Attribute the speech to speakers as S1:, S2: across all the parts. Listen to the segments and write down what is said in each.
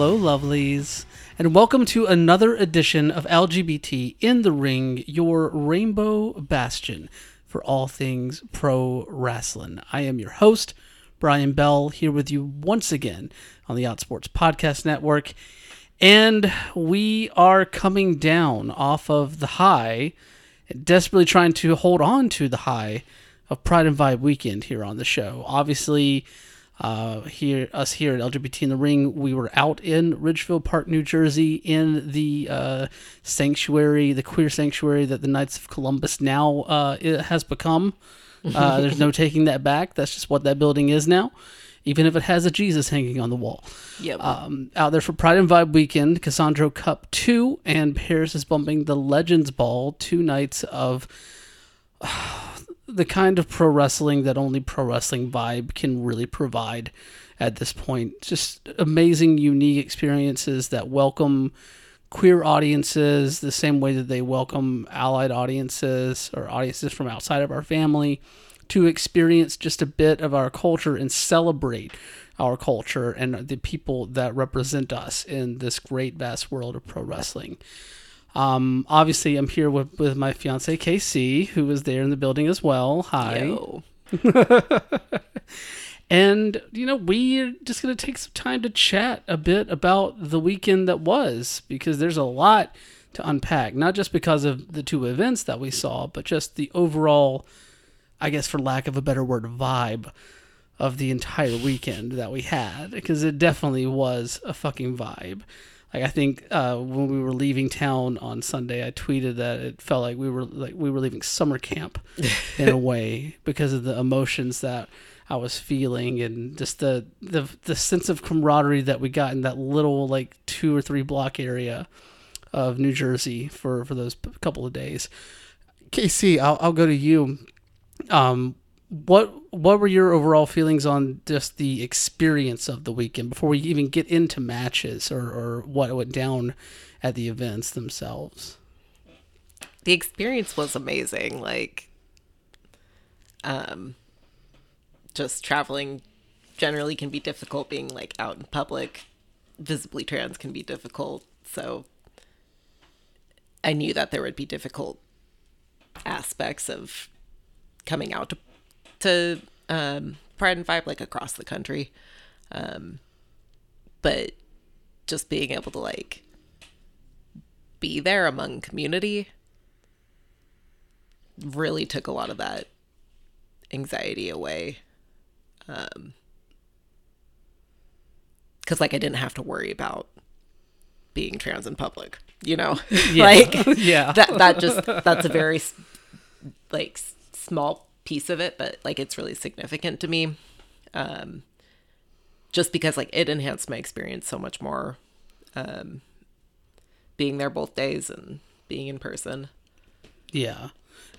S1: hello, lovelies, and welcome to another edition of LGBT in the Ring, your rainbow bastion for all things pro wrestling. I am your host, Brian Bell, here with you once again on the Outsports Podcast Network. And we are coming down off of the high, desperately trying to hold on to the high of Pride and Vibe weekend here on the show. Obviously, uh, here us here at LGBT in the Ring, we were out in Ridgefield Park, New Jersey, in the uh, sanctuary, the queer sanctuary that the Knights of Columbus now uh, it has become. Uh, there's no taking that back. That's just what that building is now, even if it has a Jesus hanging on the wall.
S2: Yep.
S1: Um, out there for Pride and Vibe weekend, Cassandro Cup 2, and Paris is bumping the Legends Ball, two nights of the kind of pro wrestling that only pro wrestling vibe can really provide at this point. Just amazing, unique experiences that welcome queer audiences the same way that they welcome allied audiences or audiences from outside of our family to experience just a bit of our culture and celebrate our culture and the people that represent us in this great vast world of pro wrestling. Um, obviously, I'm here with, with my fiance KC, who was there in the building as well. Hi. And, you know, we're just going to take some time to chat a bit about the weekend that was because there's a lot to unpack, not just because of the two events that we saw, but just the overall, I guess, for lack of a better word, vibe of the entire weekend that we had because it definitely was a fucking vibe. Like I think uh, when we were leaving town on Sunday, I tweeted that it felt like we were like we were leaving summer camp in a way because of the emotions that I was feeling and just the the the sense of camaraderie that we got in that little like two or three block area of New Jersey for for those couple of days. KC, I'll I'll go to you. Um, what what were your overall feelings on just the experience of the weekend before we even get into matches or, or what went down at the events themselves?
S2: The experience was amazing. Like, um, just traveling generally can be difficult. Being like out in public, visibly trans can be difficult. So, I knew that there would be difficult aspects of coming out to to um, Pride and Vibe like across the country. Um, but just being able to like be there among community really took a lot of that anxiety away. Um, cause like I didn't have to worry about being trans in public, you know, like
S1: yeah.
S2: that, that just, that's a very like small piece of it, but like it's really significant to me. Um, just because like it enhanced my experience so much more. Um, being there both days and being in person.
S1: Yeah,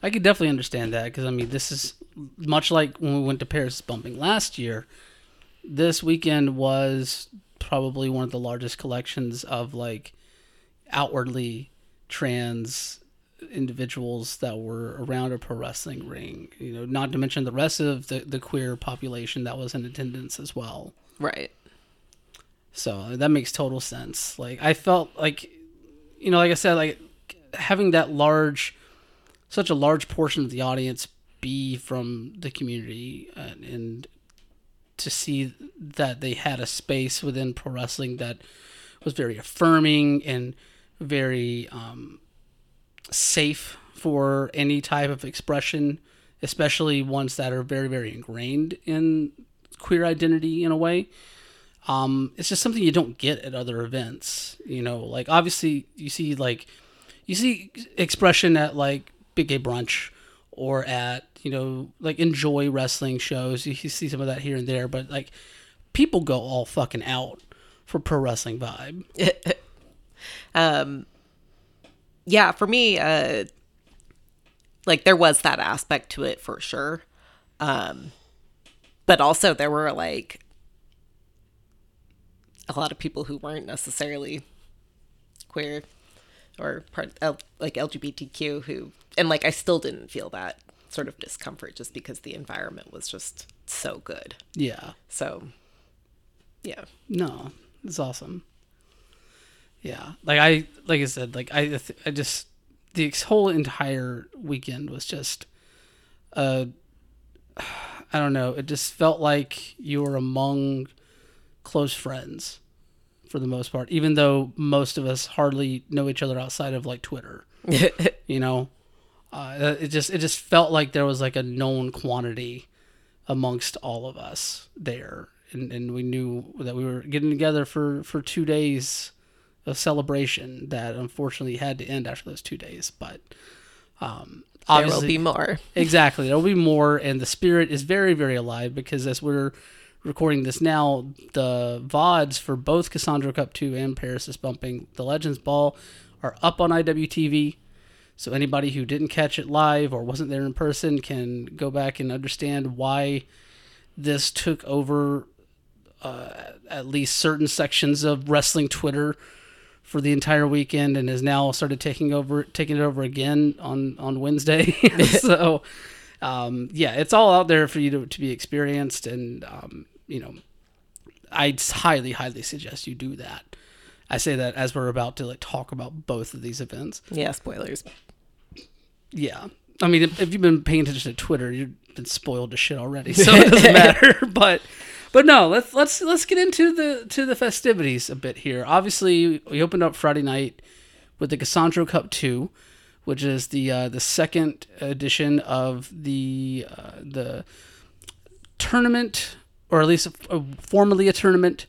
S1: I could definitely understand that because I mean, this is much like when we went to Paris bumping last year. This weekend was probably one of the largest collections of like outwardly trans individuals that were around a pro wrestling ring. You know, not to mention the rest of the, the queer population that was in attendance as well.
S2: Right.
S1: So that makes total sense. Like I felt like, you know, like I said, like having that large, such a large portion of the audience be from the community and, and to see that they had a space within pro wrestling that was very affirming and very um, safe for any type of expression, especially ones that are very, very ingrained in queer identity in a way. Um, it's just something you don't get at other events. You know, like obviously you see like you see expression at like Big Gay Brunch or at you know like enjoy wrestling shows. You, you see some of that here and there, but like people go all fucking out for pro wrestling vibe.
S2: um yeah for me uh like there was that aspect to it for sure. Um but also there were like a lot of people who weren't necessarily queer or part L, like lgbtq who and like i still didn't feel that sort of discomfort just because the environment was just so good.
S1: Yeah,
S2: so yeah.
S1: No, it's awesome. Yeah, like I like I said, like I I just the whole entire weekend was just uh I don't know, it just felt like you were among close friends for the most part, even though most of us hardly know each other outside of like Twitter. you know, uh, it just it just felt like there was like a known quantity amongst all of us there, and, and we knew that we were getting together for for two days of celebration that unfortunately had to end after those two days, but. Um,
S2: There will be more.
S1: Exactly. There'll be more, and the spirit is very, very alive because as we're recording this now, the VODs for both Cassandro Cup 2 and Paris is Bumping the Legends Ball are up on IWTV. So anybody who didn't catch it live or wasn't there in person can go back and understand why this took over uh, at least certain sections of wrestling Twitter for the entire weekend and has now started taking over taking it over again on on Wednesday. so um, yeah, it's all out there for you to, to be experienced and um, you know I highly highly suggest you do that. I say that as we're about to like talk about both of these events.
S2: Yeah, spoilers.
S1: Yeah. I mean, if, if you've been paying attention to Twitter, you've been spoiled to shit already, so it doesn't matter. But, but no, let's let's let's get into the to the festivities a bit here. Obviously, we opened up Friday night with the Cassandro Cup two, which is the uh, the second edition of the uh, the tournament, or at least a, formerly a tournament.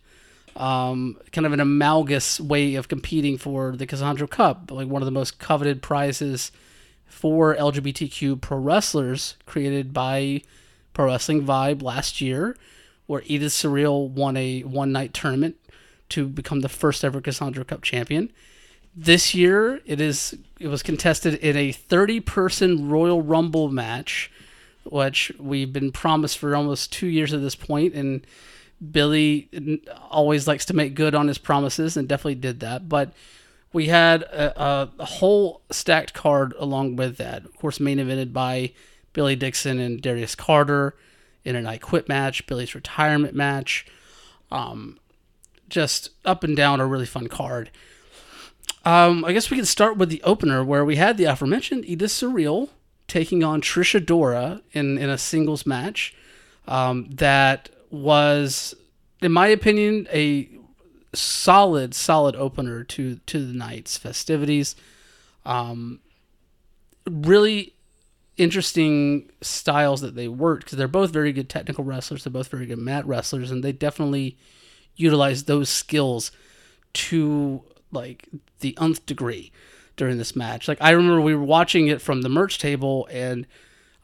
S1: Um, kind of an amalgamous way of competing for the Cassandro Cup, like one of the most coveted prizes for LGBTQ pro wrestlers created by Pro Wrestling Vibe last year, where Edith Surreal won a one night tournament to become the first ever Cassandro Cup champion. This year, it is it was contested in a 30 person Royal Rumble match, which we've been promised for almost two years at this point, and Billy always likes to make good on his promises, and definitely did that. But we had a, a, a, whole stacked card along with that. Of course, main evented by Billy Dixon and Darius Carter in an I Quit match, Billy's retirement match. Um, just up and down a really fun card. Um, I guess we can start with the opener where we had the aforementioned Edith Surreal taking on Trish Adora in, in a singles match um, that was, in my opinion, a solid, solid opener to to the night's festivities. Um, really interesting styles that they worked because they're both very good technical wrestlers. They're both very good mat wrestlers, and they definitely utilized those skills to like the nth degree during this match. Like I remember we were watching it from the merch table and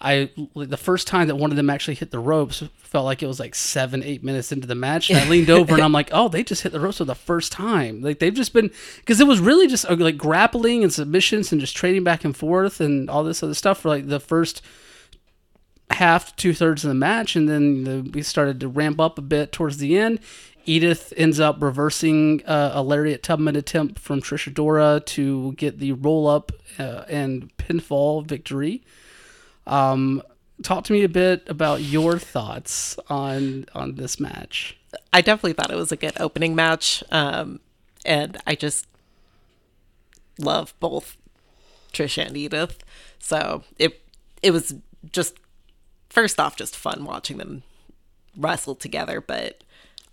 S1: I the first time that one of them actually hit the ropes felt like it was like seven, eight minutes into the match. And I leaned over and I'm like, oh, they just hit the ropes for the first time. Like they've just been because it was really just uh, like grappling and submissions and just trading back and forth and all this other stuff for like the first half, two thirds of the match, and then the, we started to ramp up a bit towards the end. Edith ends up reversing uh, a lariat Tubman attempt from Trish Adora to get the roll up uh, and pinfall victory. Um, talk to me a bit about your thoughts on on this match.
S2: I definitely thought it was a good opening match, um, and I just love both Trish and Edith. So it it was just first off just fun watching them wrestle together, but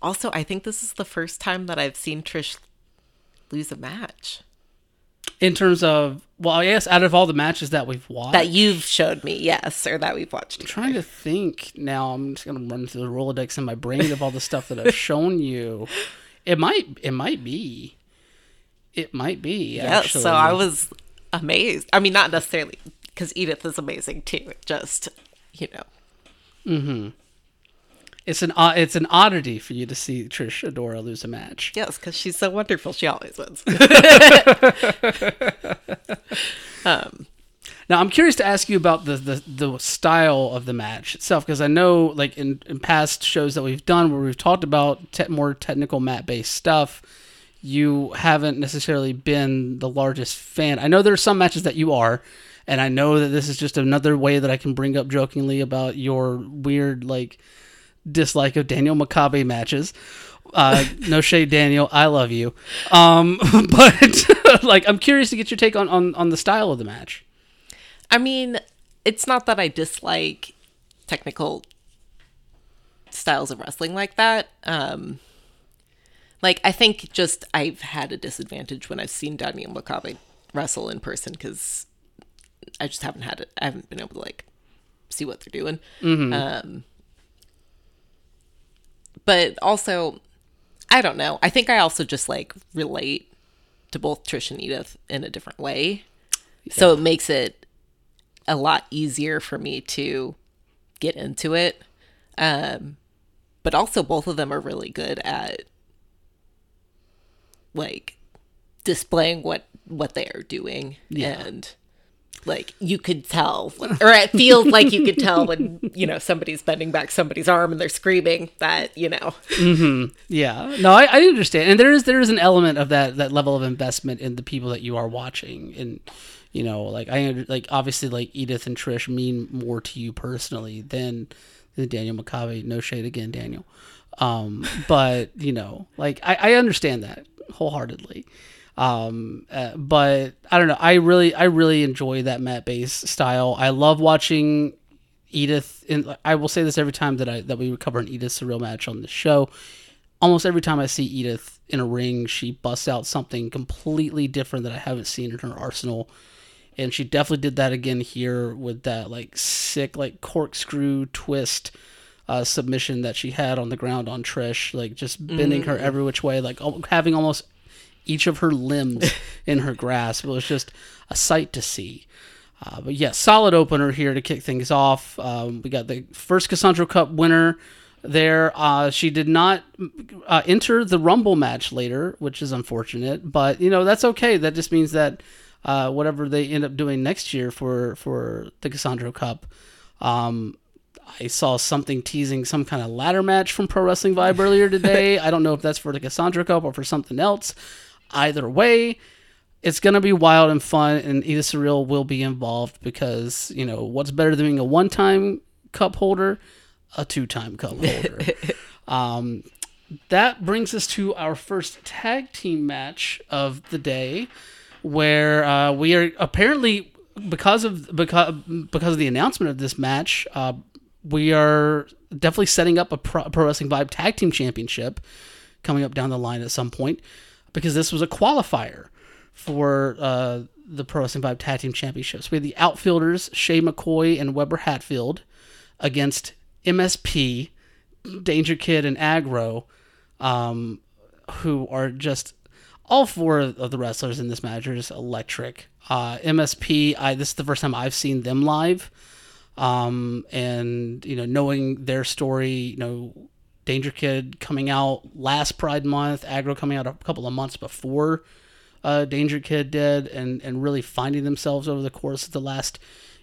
S2: also I think this is the first time that I've seen Trish lose a match.
S1: In terms of, well, I guess out of all the matches that we've watched,
S2: That you've showed me, yes, or that we've watched.
S1: I'm trying to think now. I'm just gonna run through the Rolodex in my brain of all the stuff that I've shown you. It might, it might be, it might be.
S2: Yeah,
S1: actually.
S2: so I was amazed. I mean, not necessarily because Edith is amazing too. Just you know, mm-hmm.
S1: It's an o- it's an oddity for you to see Trish Adora lose a match.
S2: yes, because she's so wonderful. She always wins.
S1: Um, now I'm curious to ask you about the the, the style of the match itself because I know like in, in past shows that we've done where we've talked about te- more technical mat based stuff, you haven't necessarily been the largest fan. I know there are some matches that you are, and I know that this is just another way that I can bring up jokingly about your weird like dislike of Daniel Makabe matches. Uh, no shade, Daniel. I love you. Um, but like, I'm curious to get your take on, on on the style of the match.
S2: I mean, it's not that I dislike technical styles of wrestling like that. Um, like I think just I've had a disadvantage when I've seen Daniel Makabe wrestle in person because I just haven't had it. I haven't been able to like see what they're doing. Um, but also, I don't know. I think I also just like relate to both Trish and Edith in a different way. So it makes it a lot easier for me to get into it. Um, but also, both of them are really good at like displaying what what they are doing and like you could tell. Or it feels like you could tell when you know somebody's bending back somebody's arm and they're screaming that you know.
S1: Yeah, no, I, I understand, and there is there is an element of that that level of investment in the people that you are watching, and you know, like I like obviously like Edith and Trish mean more to you personally than than Daniel Makabe. No shade again, Daniel, um, but you know, like I, I understand that wholeheartedly. Um, uh, but I don't know. I really, I really enjoy that mat base style. I love watching Edith. And I will say this every time that I that we cover an Edith surreal match on the show. Almost every time I see Edith in a ring, she busts out something completely different that I haven't seen in her arsenal. And she definitely did that again here with that like sick like corkscrew twist uh, submission that she had on the ground on Trish, like just bending her every which way, like having almost each of her limbs in her grasp. It was just a sight to see. Uh, but yeah, solid opener here to kick things off. Um, we got the first Cassandro Cup winner there. Uh, she did not uh, enter the Rumble match later, which is unfortunate, but you know that's okay. That just means that uh, whatever they end up doing next year for for the Cassandro Cup. Um, I saw something teasing some kind of ladder match from Pro Wrestling Vibe earlier today. I don't know if that's for the Cassandro Cup or for something else. Either way, it's gonna be wild and fun, and Edith Surreal will be involved because you know what's better than being a one-time cup holder, a two-time cup holder. um, that brings us to our first tag team match of the day, where uh, we are apparently because of because because of the announcement of this match, uh, we are definitely setting up a pro, pro wrestling vibe tag team championship coming up down the line at some point because this was a qualifier for uh, the Pro Wrestling Vibe Tag Team Championships. We had the outfielders Shay McCoy and Weber Hatfield against MSP, Danger Kid, and Aggro, um, who are just all four of the wrestlers in this match are just electric. Uh, MSP, I this is the first time I've seen them live, um, and you know knowing their story, you know Danger Kid coming out last Pride Month, Aggro coming out a couple of months before uh, Danger Kid did, and and really finding themselves over the course of the last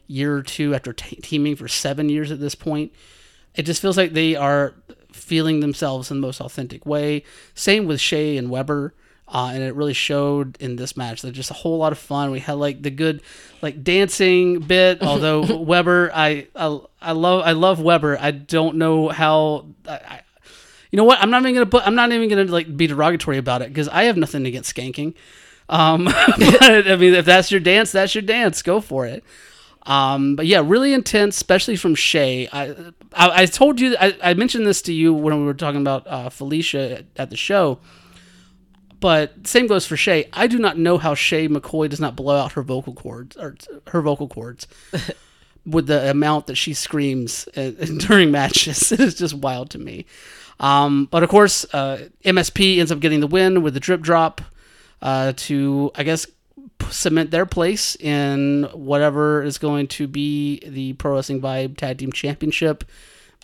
S1: year or two after t- teaming for seven years at this point. It just feels like they are feeling themselves in the most authentic way. Same with Shay and Weber. Uh, and it really showed in this match. They're just a whole lot of fun. We had like the good, like dancing bit. Although Weber, I, I I love I love Weber. I don't know how. I, you know what? I'm not even gonna put. I'm not even gonna like be derogatory about it because I have nothing against skanking. Um, but I mean, if that's your dance, that's your dance. Go for it. Um, but yeah, really intense, especially from Shay. I, I, I told you, I, I mentioned this to you when we were talking about uh, Felicia at, at the show. But same goes for Shay. I do not know how Shay McCoy does not blow out her vocal cords or her vocal cords with the amount that she screams uh, during matches. it is just wild to me. Um, but of course, uh, MSP ends up getting the win with the drip drop uh, to, I guess, cement their place in whatever is going to be the Pro Wrestling Vibe Tag Team Championship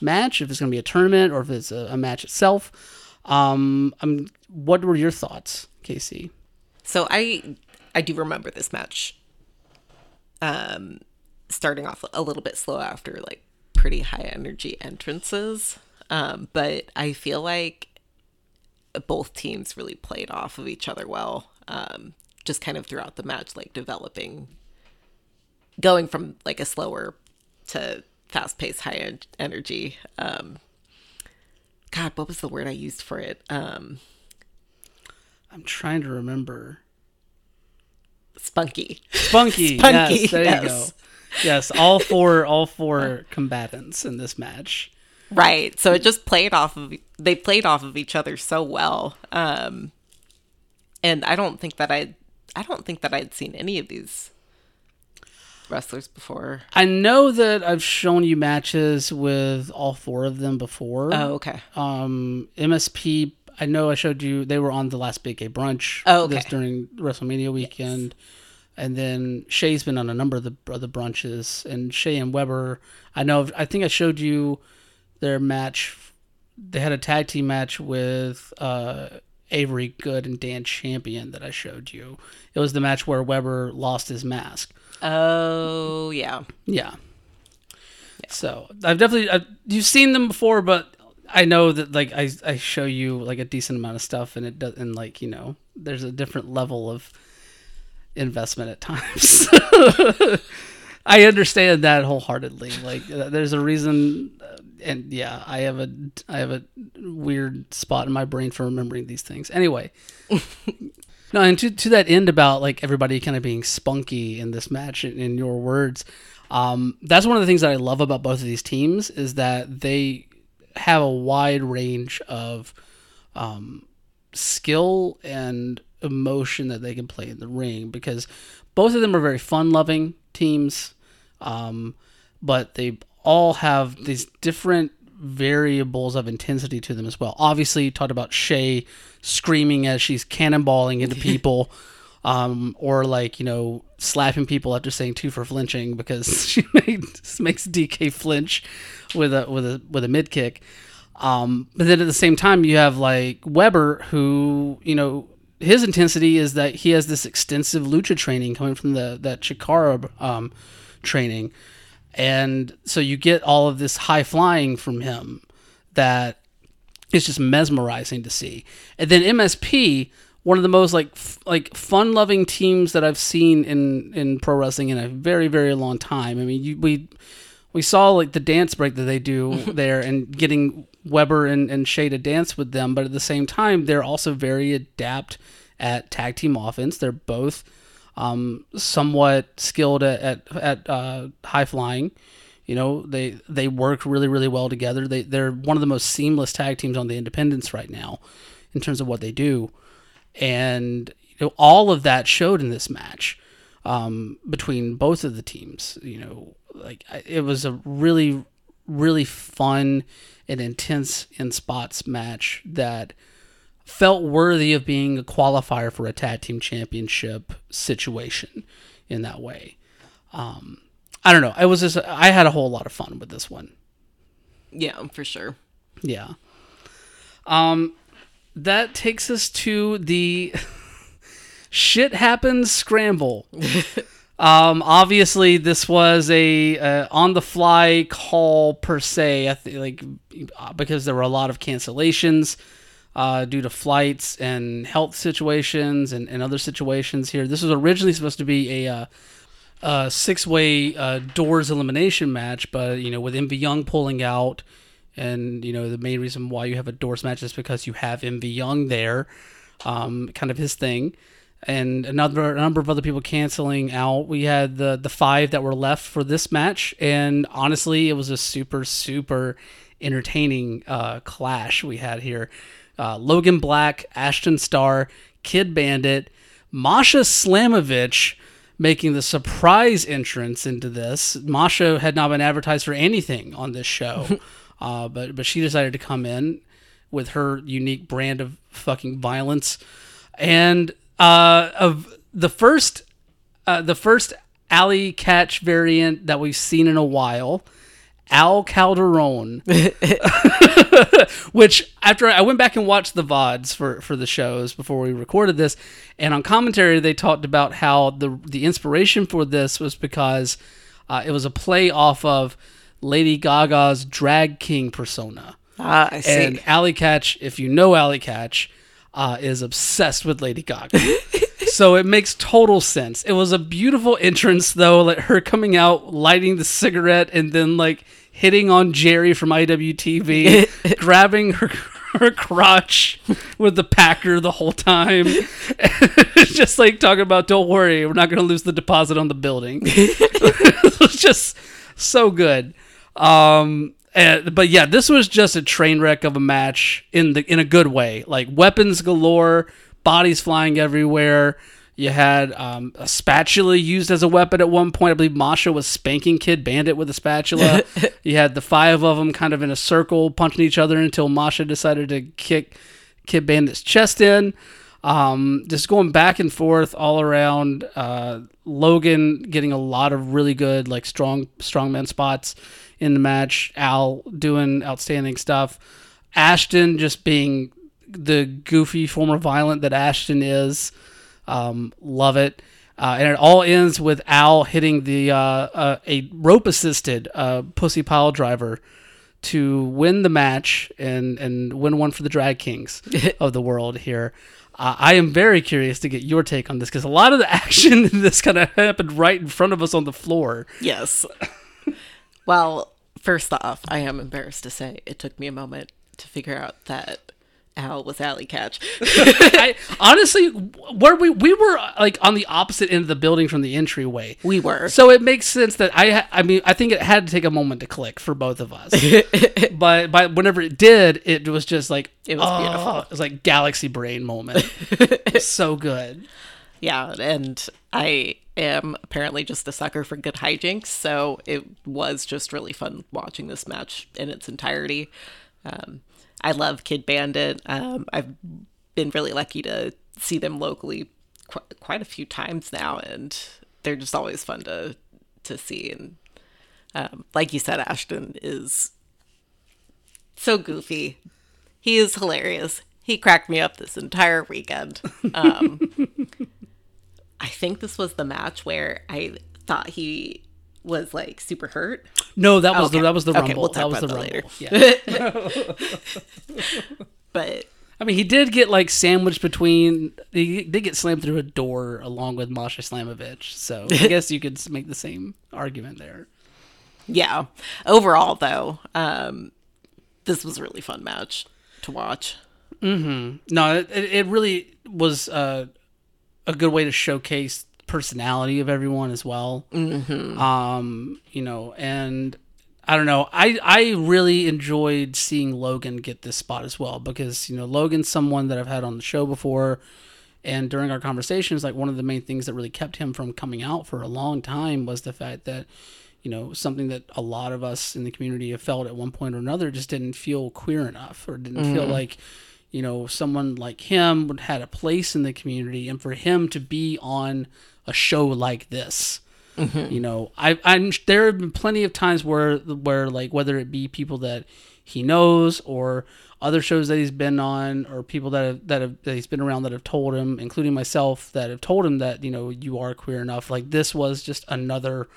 S1: match. If it's going to be a tournament or if it's a, a match itself. Um, um, what were your thoughts, Casey?
S2: So I I do remember this match um starting off a little bit slow after like pretty high energy entrances. Um but I feel like both teams really played off of each other well. Um just kind of throughout the match like developing going from like a slower to fast paced high en- energy um God, what was the word I used for it? Um,
S1: I'm trying to remember.
S2: spunky.
S1: Spunky.
S2: Spunky,
S1: yes, there you go. Yes, all four all four combatants in this match.
S2: Right. So it just played off of they played off of each other so well. Um and I don't think that I I don't think that I'd seen any of these wrestlers before.
S1: I know that I've shown you matches with all four of them before.
S2: Oh, okay.
S1: Um, MSP. I know I showed you. They were on the last Big Gay Brunch.
S2: Oh, okay.
S1: This during WrestleMania weekend, and then Shay's been on a number of the other brunches. And Shay and Weber. I know. I think I showed you their match. They had a tag team match with uh, Avery Good and Dan Champion that I showed you. It was the match where Weber lost his mask.
S2: Oh, yeah.
S1: Yeah. So I've definitely I've, you've seen them before, but I know that like I I show you like a decent amount of stuff, and it does and like you know there's a different level of investment at times. I understand that wholeheartedly. Like uh, there's a reason, uh, and yeah, I have a I have a weird spot in my brain for remembering these things. Anyway. No, and to, to that end about like everybody kind of being spunky in this match in, in your words, um, that's one of the things that I love about both of these teams is that they have a wide range of um, skill and emotion that they can play in the ring because both of them are very fun loving teams, um, but they all have these different variables of intensity to them as well. Obviously, you talked about Shay screaming as she's cannonballing into people. Um, or like you know slapping people after saying two for flinching because she made, makes DK flinch with a with a with a mid kick. Um, but then at the same time, you have like Weber, who you know his intensity is that he has this extensive lucha training coming from the that Chikara um, training, and so you get all of this high flying from him that is just mesmerizing to see. And then MSP, one of the most like f- like fun loving teams that I've seen in in pro wrestling in a very very long time. I mean, you, we we saw like the dance break that they do there and getting Weber and, and Shay to dance with them, but at the same time, they're also very adept at tag team offense. They're both um, somewhat skilled at at, at uh, high flying. You know, they they work really really well together. They they're one of the most seamless tag teams on the independents right now, in terms of what they do, and you know, all of that showed in this match um, between both of the teams. You know, like it was a really really fun and intense in spots match that felt worthy of being a qualifier for a tag team championship situation in that way. Um, I don't know. I was just I had a whole lot of fun with this one.
S2: Yeah, for sure.
S1: Yeah. Um, that takes us to the shit happens scramble. um, obviously, this was a uh, on the fly call per se. I think like because there were a lot of cancellations uh, due to flights and health situations and, and other situations here. This was originally supposed to be a uh, uh, six-way uh, doors elimination match, but you know, with MV Young pulling out, and you know, the main reason why you have a doors match is because you have MV Young there, um, kind of his thing, and another a number of other people canceling out. We had the the five that were left for this match, and honestly, it was a super super entertaining uh, clash we had here. Uh, Logan Black, Ashton Starr, Kid Bandit, Masha Slamovich making the surprise entrance into this. Masha had not been advertised for anything on this show, uh, but but she decided to come in with her unique brand of fucking violence, and uh, of the first uh, the first Allie Katch variant that we've seen in a while. Al Calderon, which after I went back and watched the VODs for, for the shows before we recorded this, and on commentary they talked about how the the inspiration for this was because uh, it was a play off of Lady Gaga's drag king persona.
S2: Ah, I see.
S1: And Allie Katch, if you know Allie Katch, uh, is obsessed with Lady Gaga. so it makes total sense. It was a beautiful entrance though, like her coming out, lighting the cigarette, and then like hitting on Jerry from IWTV, grabbing her her crotch with the packer the whole time. just like talking about, don't worry, we're not going to lose the deposit on the building. it was just so good. Um, and, but yeah, this was just a train wreck of a match in the in a good way. Like weapons galore, bodies flying everywhere. You had um, a spatula used as a weapon at one point. I believe Masha was spanking Kid Bandit with a spatula. you had the five of them kind of in a circle punching each other until Masha decided to kick Kid Bandit's chest in. Um, just going back and forth all around. Uh, Logan getting a lot of really good like strong strongman spots in the match. Al doing outstanding stuff. Ashton just being the goofy form of violent that Ashton is. Um, love it. Uh, and it all ends with Al hitting the uh, uh, a rope assisted uh, pussy pile driver to win the match and and win one for the drag kings of the world here. Uh, I am very curious to get your take on this because a lot of the action in this kind of happened right in front of us on the floor.
S2: Yes. well, first off, I am embarrassed to say it took me a moment to figure out that Al with Allie Katch.
S1: I, honestly, where we we were like on the opposite end of the building from the entryway.
S2: We were.
S1: So it makes sense that I I mean I think it had to take a moment to click for both of us. but but whenever it did, it was just like
S2: It was
S1: oh,
S2: beautiful.
S1: It was like galaxy brain moment. so good.
S2: Yeah, and I am apparently just a sucker for good hijinks, so it was just really fun watching this match in its entirety. Um, I love Kid Bandit. Um, I've been really lucky to see them locally qu- quite a few times now, and they're just always fun to to see. And um, like you said, Ashton is so goofy. He is hilarious. He cracked me up this entire weekend. Um, I think this was the match where I thought he was like super hurt.
S1: No, that was
S2: Okay.
S1: the that was the
S2: Okay,
S1: rumble.
S2: we'll talk
S1: that was the
S2: about
S1: rumble.
S2: that
S1: Yeah.
S2: But
S1: I mean, he did get like sandwiched between. He did get slammed through a door along with Masha Slamovich. So I guess you could make the same argument there.
S2: yeah, overall though, um, this was a really fun match to watch.
S1: No, it, it it really was uh, a good way to showcase personality of everyone as well. Mm-hmm. Um, you know, and I don't know. I I really enjoyed seeing Logan get this spot as well because you know Logan's someone that I've had on the show before, and during our conversations, like one of the main things that really kept him from coming out for a long time was the fact that you know something that a lot of us in the community have felt at one point or another just didn't feel queer enough or didn't feel like you know someone like him would had a place in the community and for him to be on a show like this. Mm-hmm. You know I, i'm there have been plenty of times where where like whether it be people that he knows or other shows that he's been on or people that have, that, have, that he's been around that have told him including myself that have told him that you know you are queer enough. Like this was just another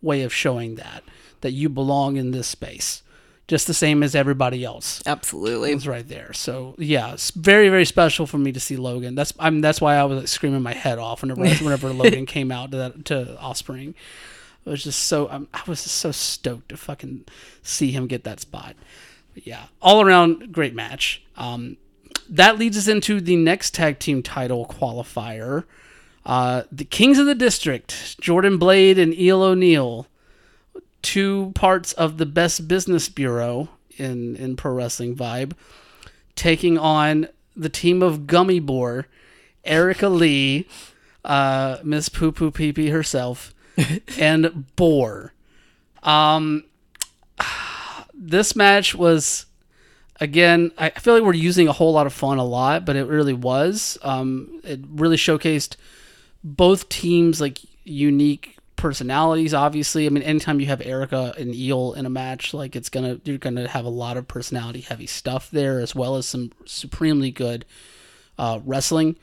S1: way of showing that that you belong in this space just the same as everybody else
S2: Absolutely.
S1: it's right there. So yeah, it's very very special for me to see Logan. That's I'm that's why I was like, screaming my head off whenever whenever Logan came out to that to Offspring. It was just so um, I was just so stoked to fucking see him get that spot. But yeah, all around great match. Um, that leads us into the next tag team title qualifier. Uh, the Kings of the District, Jordan Blade and Eel O'Neill, two parts of the Best Business Bureau in in pro wrestling vibe, taking on the team of Gummy Boar, Erica Lee, uh, Miss Poo Poo Pee Pee herself, and Boar. Um, this match was again i feel like we're using a whole lot of fun a lot but it really was um, it really showcased both teams like unique personalities obviously i mean anytime you have erica and eel in a match like it's gonna you're gonna have a lot of personality heavy stuff there as well as some supremely good uh, wrestling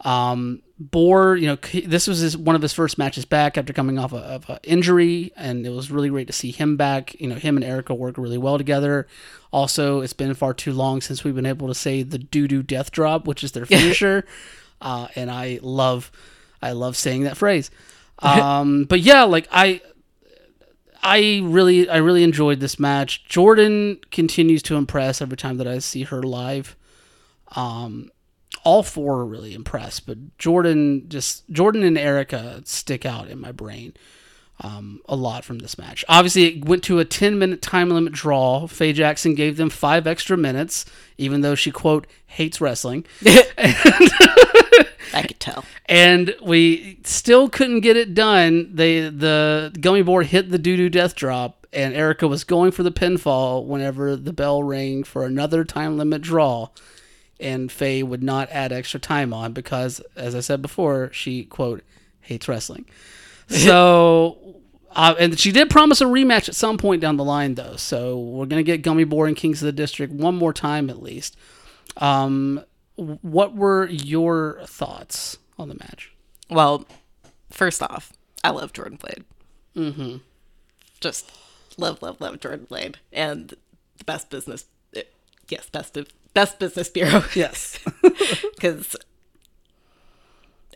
S1: um, Boar, you know, this was his, one of his first matches back after coming off a, of an injury, and it was really great to see him back. You know, him and Erica work really well together. Also, it's been far too long since we've been able to say the doo doo death drop, which is their finisher. uh, and I love I love saying that phrase. Um, but yeah, like I I really I really enjoyed this match. Jordan continues to impress every time that I see her live. Um, all four are really impressed, but Jordan just Jordan and Erica stick out in my brain um, a lot from this match. Obviously, it went to a 10 minute time limit draw. Faye Jackson gave them five extra minutes, even though she, quote, hates wrestling.
S2: I could tell.
S1: And we still couldn't get it done. They The Gummy Boar hit the doo doo death drop, and Erica was going for the pinfall whenever the bell rang for another time limit draw. And Faye would not add extra time on because, as I said before, she, quote, hates wrestling. So, uh, and she did promise a rematch at some point down the line, though. So we're gonna get Gummy Boar and Kings of the District one more time at least. Um, what were your thoughts on the match?
S2: Well, first off, I love Jordan Blade.
S1: Mm-hmm.
S2: Just love, love, love Jordan Blade, and the best business. Yes, best of best business bureau.
S1: Yes,
S2: because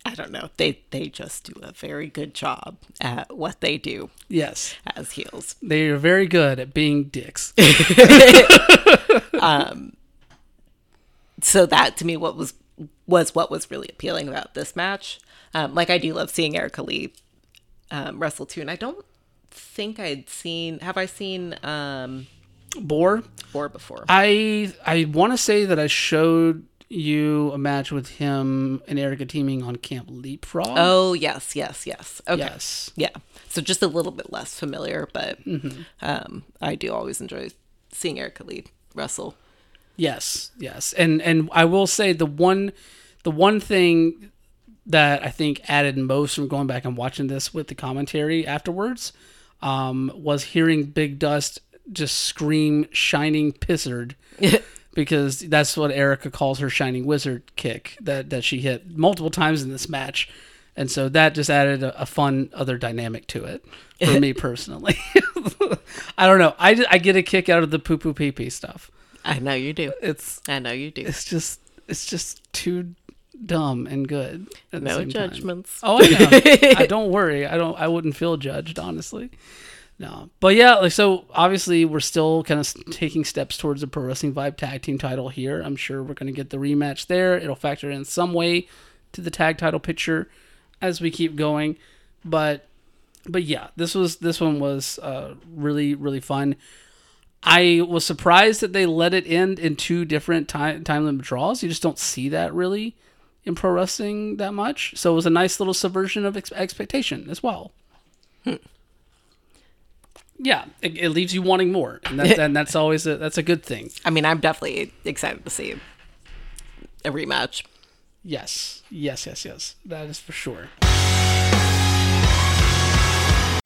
S2: I don't know. They they just do a very good job at what they do
S1: yes,
S2: as heels.
S1: they are very good at being dicks.
S2: So that to me, what was was what was really appealing about this match. Um, like I do love seeing Erica Lee um, wrestle too, and I don't think I'd seen. Have I seen um,
S1: Boar,
S2: Boar before?
S1: I I want to say that I showed you a match with him and Erica teaming on Camp Leapfrog.
S2: oh yes, yes, yes. Okay.
S1: yes.
S2: Yeah. So just a little bit less familiar, but um, I do always enjoy seeing Erica Lee wrestle.
S1: Yes, yes, and and I will say the one, the one thing that I think added most from going back and watching this with the commentary afterwards, um, was hearing Big Dust just scream "Shining Pissard," because that's what Erica calls her Shining Wizard kick that that she hit multiple times in this match, and so that just added a, a fun other dynamic to it for me personally. I don't know. I, I get a kick out of the poo poo pee pee stuff.
S2: I know you do.
S1: It's
S2: I know you do.
S1: it's just it's just too dumb and good.
S2: No
S1: same time.
S2: judgments.
S1: Oh, I know. I don't worry. I don't. I wouldn't feel judged, honestly. No, but yeah, like so. Obviously, we're still kind of taking steps towards the Pro Wrestling Vibe Tag Team title here. I'm sure we're going to get the rematch there. It'll factor in some way to the tag title picture as we keep going. But but yeah, this was this one was uh, really really fun. I was surprised that they let it end in two different time time limit draws. You just don't see that really in pro wrestling that much. So it was a nice little subversion of ex- expectation as well. Hmm. Yeah, it, it leaves you wanting more, and, that, and that's always a, that's a good thing.
S2: I mean, I'm definitely excited to see a rematch.
S1: Yes, yes, yes, yes. That is for sure.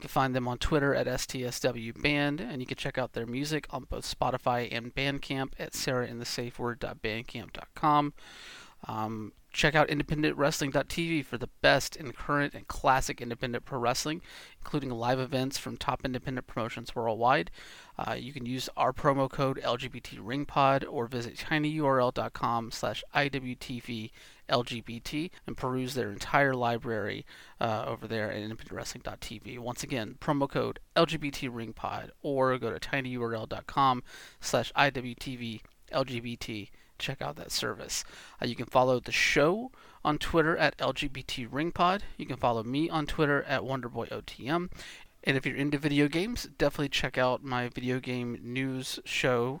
S1: You can find them on Twitter at STSW Band, and you can check out their music on both Spotify and Bandcamp at sarahandthesafeword.bandcamp.com. Um, check out independentwrestling.tv for the best in current and classic independent pro wrestling, including live events from top independent promotions worldwide. Uh, you can use our promo code LGBTRingPod or visit tinyurl.com slash IWTV and peruse their entire library uh, over there at independentwrestling.tv. Once again, promo code LGBTRingPod or go to tinyurl.com slash IWTV check out that service. Uh, you can follow the show on Twitter at LGBTRingPod. You can follow me on Twitter at WonderboyOTM. And if you're into video games, definitely check out my video game news show,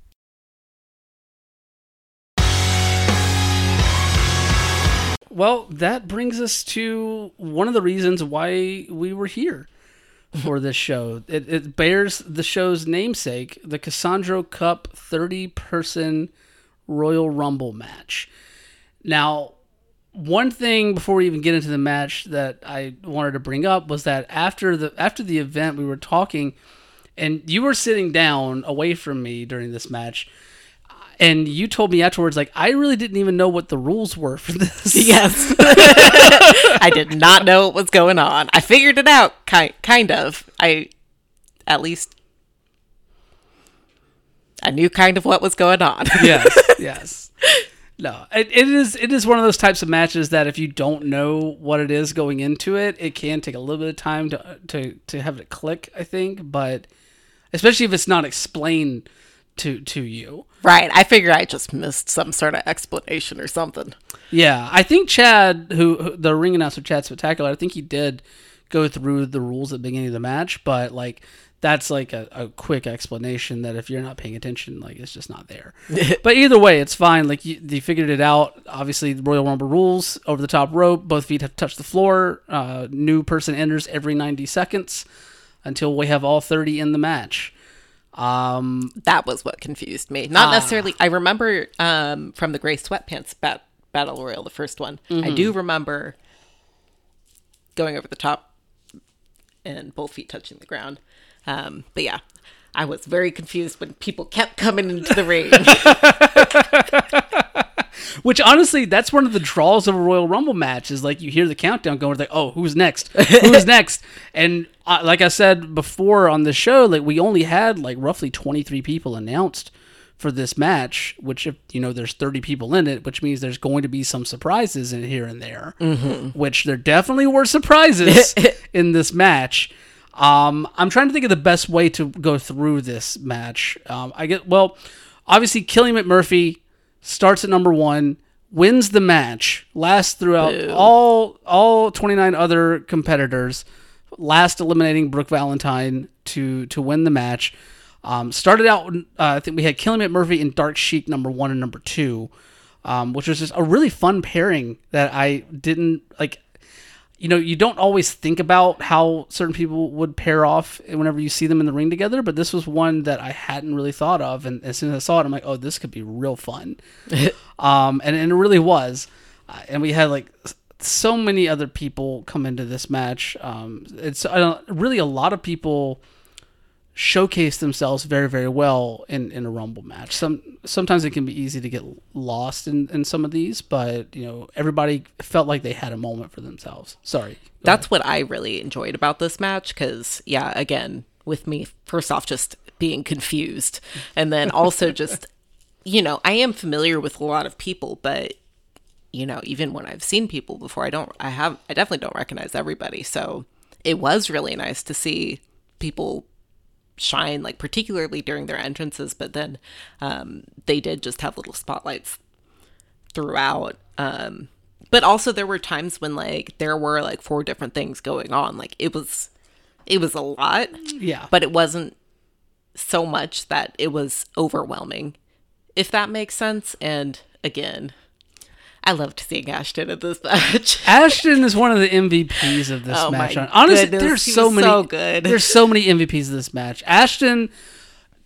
S1: Well, that brings us to one of the reasons why we were here for this show. It, it bears the show's namesake, the Cassandro Cup 30 person Royal Rumble match. Now, one thing before we even get into the match that I wanted to bring up was that after the after the event we were talking and you were sitting down away from me during this match and you told me afterwards like I really didn't even know what the rules were for this.
S2: Yes. I did not know what was going on. I figured it out kind kind of. I at least I knew kind of what was going on.
S1: yes, yes. No, it, it is it is one of those types of matches that if you don't know what it is going into it, it can take a little bit of time to to to have it click. I think, but especially if it's not explained to to you.
S2: Right. I figure I just missed some sort of explanation or something.
S1: Yeah, I think Chad, who, who the ring announcer Chad Spectacular, I think he did go through the rules at the beginning of the match, but like that's like a, a quick explanation that if you're not paying attention, like it's just not there. but either way, it's fine. Like you, you figured it out. Obviously, the Royal Rumble rules over the top rope. Both feet have touched the floor. Uh, new person enters every 90 seconds until we have all 30 in the match. Um,
S2: that was what confused me. Not necessarily. I remember um, from the gray sweatpants bat- battle royal, the first one. I do remember going over the top and both feet touching the ground. Um, but yeah, I was very confused when people kept coming into the ring.
S1: Which honestly, that's one of the draws of a Royal Rumble match is like you hear the countdown going, like, oh, who's next? Who's next? And uh, like I said before on the show, like we only had like roughly 23 people announced for this match, which if you know there's 30 people in it, which means there's going to be some surprises in here and there, which there definitely were surprises in this match. Um, I'm trying to think of the best way to go through this match. Um, I get well, obviously, Killian McMurphy starts at number one, wins the match, lasts throughout all all 29 other competitors, last eliminating Brooke Valentine to to win the match. Um, started out, uh, I think we had Killian Murphy and Dark Sheik number one and number two, um, which was just a really fun pairing that I didn't like. You know, you don't always think about how certain people would pair off whenever you see them in the ring together, but this was one that I hadn't really thought of. And as soon as I saw it, I'm like, oh, this could be real fun. um, and, and it really was. Uh, and we had like so many other people come into this match. Um, it's I don't, really a lot of people showcase themselves very very well in, in a rumble match. Some sometimes it can be easy to get lost in, in some of these, but you know everybody felt like they had a moment for themselves. Sorry,
S2: That's what I really enjoyed about this match because, yeah, again, with me, first off, just being confused. And then also just, you know, I am familiar with a lot of people, but, you know, even when I've seen people before, I don't, I have, I definitely don't recognize everybody. So it was really nice to see people shine, like, particularly during their entrances, but then um, they did just have little spotlights throughout. Um, but also there were times when like there were like four different things going on. Like it was, it was a lot,
S1: yeah,
S2: but it wasn't so much that it was overwhelming, if that makes sense. And again, I loved seeing Ashton at this match.
S1: Ashton is one of the MVPs of this
S2: Oh
S1: match. Honestly,
S2: goodness,
S1: there's so many.
S2: so good.
S1: There's so many MVPs of this match. Ashton.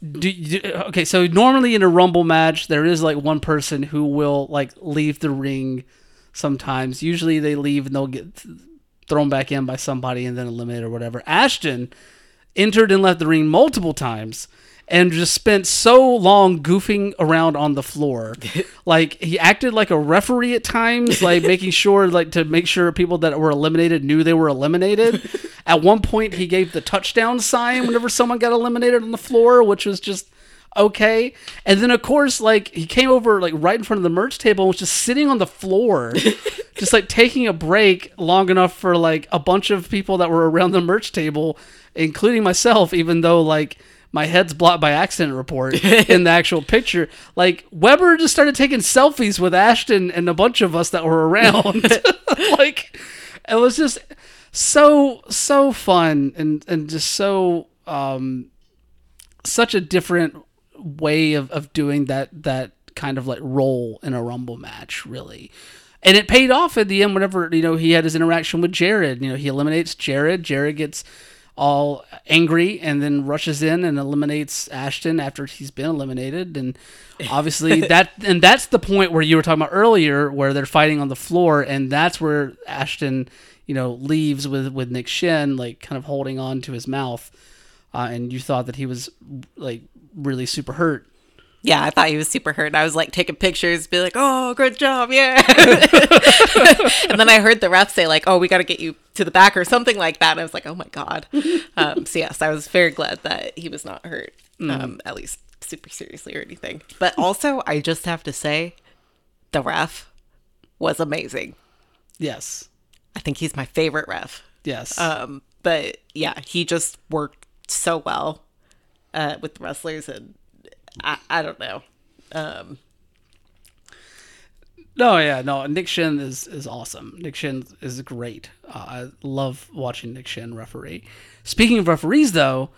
S1: Do, do, okay, so normally in a Rumble match, there is like one person who will like leave the ring. Sometimes, usually they leave and they'll get thrown back in by somebody and then eliminated or whatever. Ashton entered and left the ring multiple times and just spent so long goofing around on the floor. like he acted like a referee at times, like making sure like to make sure people that were eliminated knew they were eliminated. at one point he gave the touchdown sign whenever someone got eliminated on the floor, which was just okay. And then of course, like he came over like right in front of the merch table and was just sitting on the floor, just like taking a break long enough for like a bunch of people that were around the merch table, including myself, even though like my head's blocked by accident report in the actual picture. Like Weber just started taking selfies with Ashton and a bunch of us that were around. like it was just so so fun and and just so um such a different way of, of doing that that kind of like role in a rumble match really and it paid off at the end whenever you know he had his interaction with jared you know he eliminates jared jared gets all angry and then rushes in and eliminates ashton after he's been eliminated and obviously that and that's the point where you were talking about earlier where they're fighting on the floor and that's where ashton you know leaves with with nick shin like kind of holding on to his mouth uh, and you thought that he was like really super hurt.
S2: Yeah, I thought he was super hurt. I was like taking pictures, be like, "Oh, good job, yeah." and then I heard the ref say like, "Oh, we got to get you to the back" or something like that. And I was like, "Oh my god." Um, so yes, I was very glad that he was not hurt, um, at least super seriously or anything. But also, I just have to say, the ref was amazing.
S1: Yes.
S2: I think he's my favorite ref.
S1: Yes.
S2: Um, but yeah, he just worked so well uh, with the wrestlers, and I, I don't know. Um,
S1: no, yeah, no. Nick Shin is is awesome. Nick Shin is great. Uh, I love watching Nick Shin referee. Speaking of referees, though,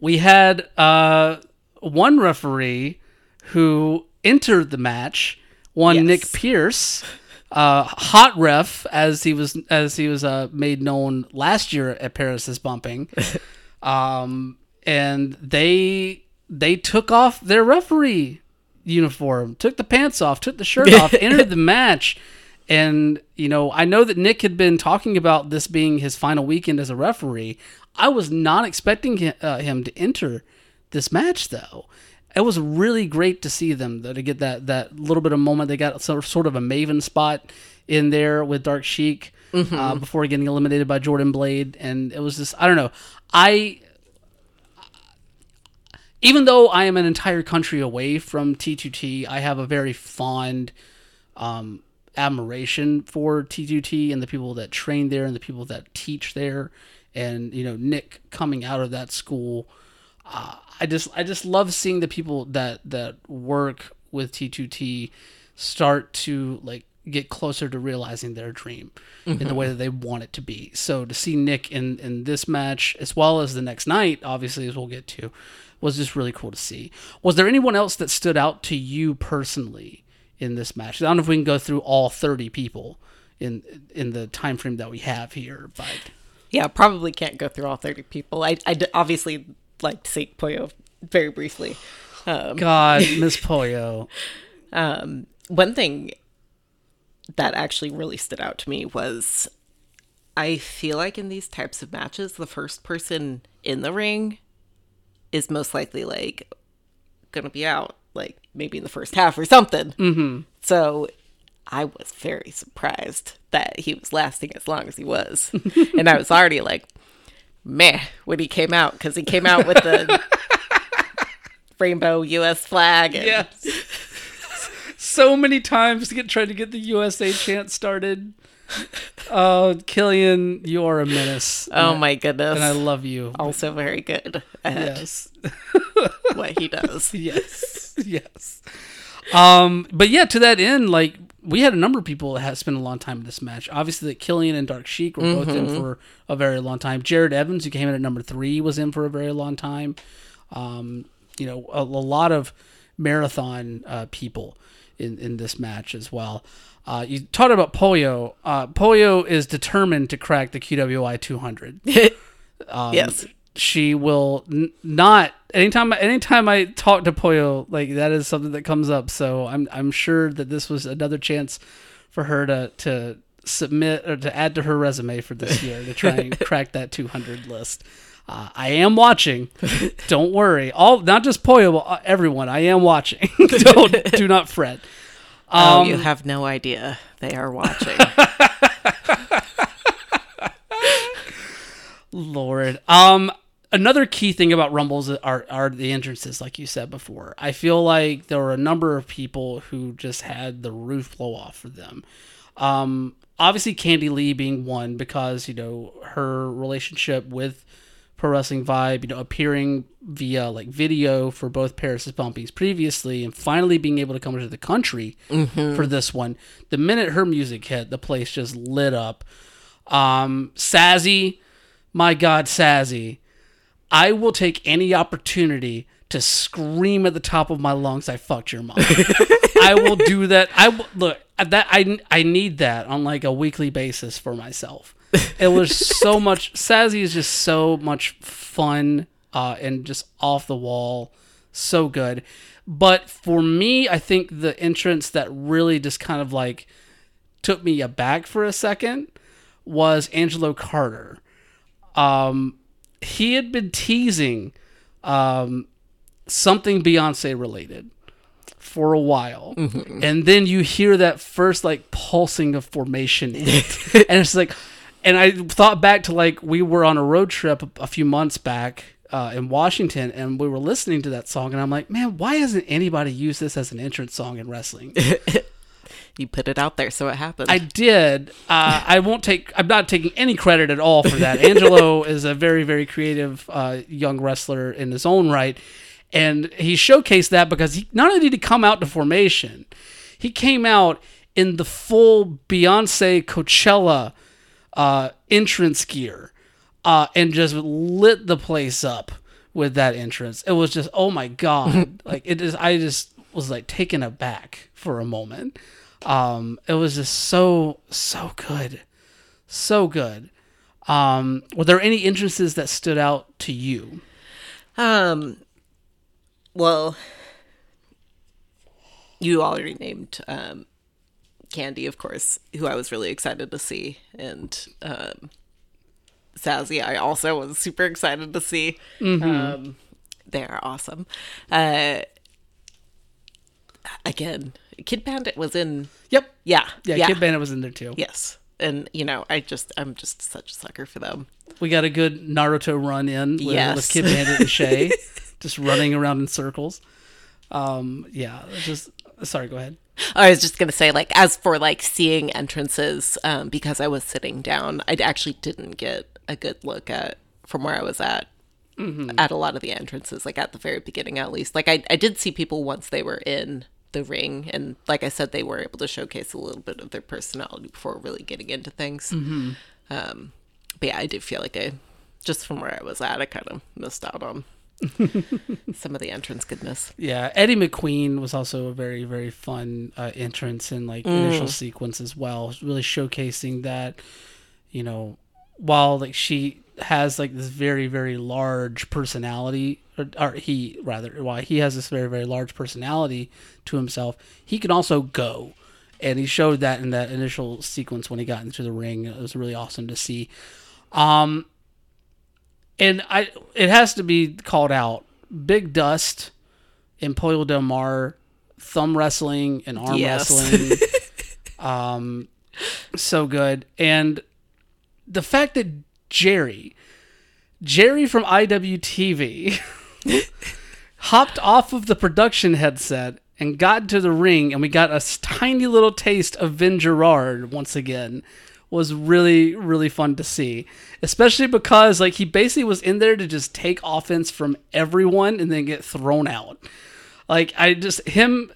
S1: we had uh, one referee who entered the match, one
S2: Yes.
S1: Nick Pierce, uh, hot ref as he was as he was uh, made known last year at Paris is bumping, um, and they they took off their referee uniform, took the pants off, took the shirt off, entered the match. And, you know, I know that Nick had been talking about this being his final weekend as a referee. I was not expecting him, uh, him to enter this match, though. It was really great to see them, though, to get that, that little bit of moment. They got sort of, sort of a maven spot in there with Dark Sheik uh, before getting eliminated by Jordan Blade. And it was just, I don't know. I even though I am an entire country away from T2T, I have a very fond um, admiration for T2T and the people that train there and the people that teach there. And you know, Nick coming out of that school, uh, I just I just love seeing the people that that work with T2T start to like get closer to realizing their dream in the way that they want it to be. So to see Nick in in this match as well as the next night, obviously as we'll get to, was just really cool to see. Was there anyone else that stood out to you personally in this match? I don't know if we can go through all 30 people in in the time frame that we have here, but
S2: yeah, probably can't go through all 30 people. I, I obviously like to see Pollo very briefly. Um,
S1: God, Miss Pollo.
S2: um, one thing that actually really stood out to me was I feel like in these types of matches, the first person in the ring is most likely like gonna be out, like maybe in the first half or something. Mm-hmm. So I was very surprised that he was lasting as long as he was, and I was already like, meh, when he came out because he came out with the rainbow U.S. flag. And
S1: Yes. so many times to get trying to get the USA chant started. Oh, Killian, you are a menace.
S2: Oh my goodness.
S1: and I love you.
S2: also very good at
S1: Yes.
S2: what he does.
S1: yes. Yes. Um, but yeah, to that end, like we had a number of people that had spent a long time in this match. Obviously, that Killian and Dark Sheik were both in for a very long time. Jared Evans, who came in at number three, was in for a very long time. Um, you know, a, a lot of marathon uh, people in in this match as well. Uh, you talked about Pollo. Uh, Pollo is determined to crack the QWI 200
S2: yes.
S1: she will n- not anytime anytime I talk to Pollo like that is something that comes up so I'm I'm sure that this was another chance for her to to submit or to add to her resume for this year to try and crack that 200 list. Uh, I am watching. Don't worry. All not just Pollo, but uh, everyone. I am watching. Don't do not fret.
S2: Oh, you have no idea. They are watching.
S1: Lord. Um another key thing about Rumbles are are the entrances, like you said before. I feel like there were a number of people who just had the roof blow off for them. Um, obviously, Candy Lee being one because you know her relationship with Pro Wrestling Vibe, you know, appearing via like video for both Paris' Bumpies previously, and finally being able to come to the country for this one. The minute her music hit, the place just lit up. Um, Sazzy, my God, Sazzy. I will take any opportunity to scream at the top of my lungs, "I fucked your mom." I will do that. I will, look that I I need that on like a weekly basis for myself. It was so much. Sazzy is just so much fun uh, and just off the wall, so good. But for me, I think the entrance that really just kind of like took me aback for a second was Angelo Carter. Um, he had been teasing um, something Beyonce related for a while, and then you hear that first like pulsing of formation, in it. and it's like, and I thought back to like we were on a road trip a, few months back. Uh, in Washington, and we were listening to that song, and I'm like, man, why hasn't anybody used this as an entrance song in wrestling?
S2: You put it out there, so it happened.
S1: I did. Uh, I won't take. I'm not taking any credit at all for that. Angelo is a very, very creative uh, young wrestler in his own right, and he showcased that because he not only did he come out to formation, he came out in the full Beyonce Coachella uh, entrance gear, uh, and just lit the place up with that entrance. It was just oh my god, like it is. I just was like taken aback for a moment. Um, it was just so so good, so good. Um, were there any entrances that stood out to you?
S2: Um, well, you already named um, Candy, of course, who I was really excited to see, and um, Sazzy, I also was super excited to see. Um, they're awesome. Uh, again, Kid Bandit was in.
S1: Yep.
S2: Yeah,
S1: Yeah, Kid Bandit was in there too.
S2: Yes, and you know, I just, I'm just such a sucker for them.
S1: We got a good Naruto run in with,
S2: Yes.
S1: with Kid Bandit and Shay, just running around in circles. Um, yeah, just sorry. Go ahead.
S2: I was just gonna say, like, as for like seeing entrances, um, because I was sitting down, I actually didn't get a good look at from where I was at at a lot of the entrances, like at the very beginning, at least. Like, I I did see people once they were in the ring, and like I said, they were able to showcase a little bit of their personality before really getting into things. Um, but yeah, I did feel like I just from where I was at, I kind of missed out on some of the entrance goodness.
S1: Yeah, Eddie McQueen was also a very very fun uh, entrance and like initial sequence as well, really showcasing that you know while like she has like this very very large personality or, or he rather why he has this very very large personality to himself, he can also go. And he showed that in that initial sequence when he got into the ring. It was really awesome to see. Um, and I it has to be called out. Big Dust and Pollo Del Mar, thumb wrestling and arm
S2: Yes.
S1: wrestling. um, so good. And the fact that Jerry, Jerry from IWTV, hopped off of the production headset and got into the ring, and we got a tiny little taste of Vin Gerard once again. Was really really fun to see, especially because like he basically was in there to just take offense from everyone and then get thrown out. Like I just him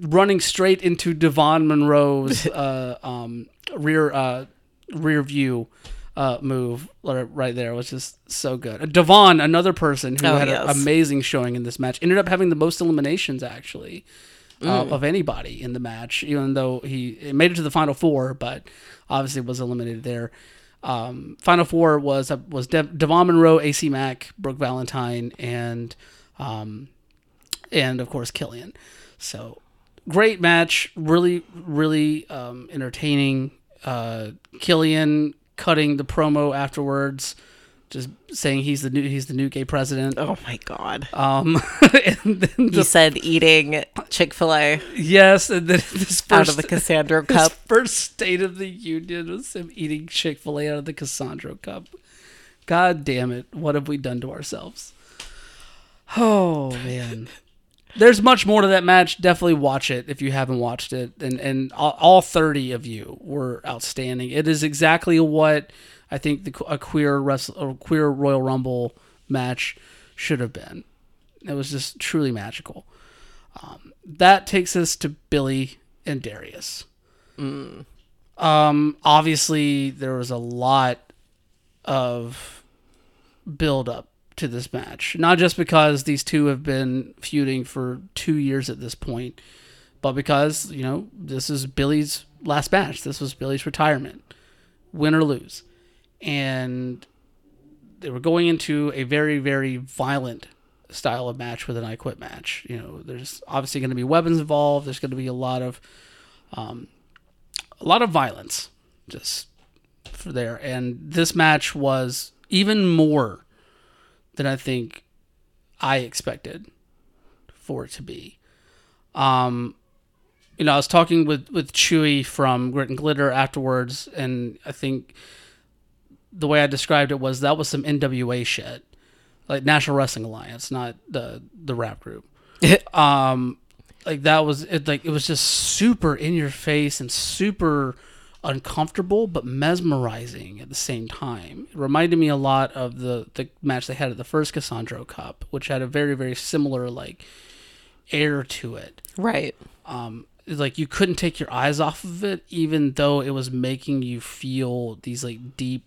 S1: running straight into Devon Monroe's uh, um, rear uh, rear view uh, move right there was just so good. Devon, another person who
S2: Oh,
S1: had
S2: yes.
S1: an amazing showing in this match, ended up having the most eliminations actually uh, of anybody in the match, even though he made it to the final four, but obviously was eliminated there. Um, final four was uh, was De- Devon Monroe, AC Mack, Brooke Valentine, and um, and of course Killian. So great match, really, really um, entertaining. Uh, Killian cutting the promo afterwards, just saying he's the new he's the new gay president.
S2: Oh my god.
S1: Um, and then the,
S2: said eating Chick fil A
S1: yes, and then this first
S2: out of the Cassandro
S1: his
S2: cup.
S1: first State of the Union was him eating Chick Fil A out of the Cassandro cup. God damn it. What have we done to ourselves? Oh, man. There's much more to that match. Definitely watch it if you haven't watched it. And and all, all 30 of you were outstanding. It is exactly what I think the, a queer wrestle, a queer Royal Rumble match should have been. It was just truly magical. Um, that takes us to Billy and Darius. Um, obviously, there was a lot of build up to this match. Not just because these two have been feuding for two years at this point, but because, you know, this is Billy's last match. This was Billy's retirement, win or lose. And they were going into a very, very violent style of match with an I Quit match. You know, there's obviously going to be weapons involved. There's going to be a lot of, um, a lot of violence, just for there. And this match was even more than I think I expected for it to be. Um, you know, I was talking with with Chewy from Grit and Glitter afterwards, and I think the way I described it was that was some NWA shit, like National Wrestling Alliance, not the the rap group. um, like that was it. Like it was just super in your face and super uncomfortable, but mesmerizing at the same time. It reminded me a lot of the the match they had at the first Cassandro Cup, which had a very very similar like air to it
S2: Right.
S1: um, like you couldn't take your eyes off of it, even though it was making you feel these like deep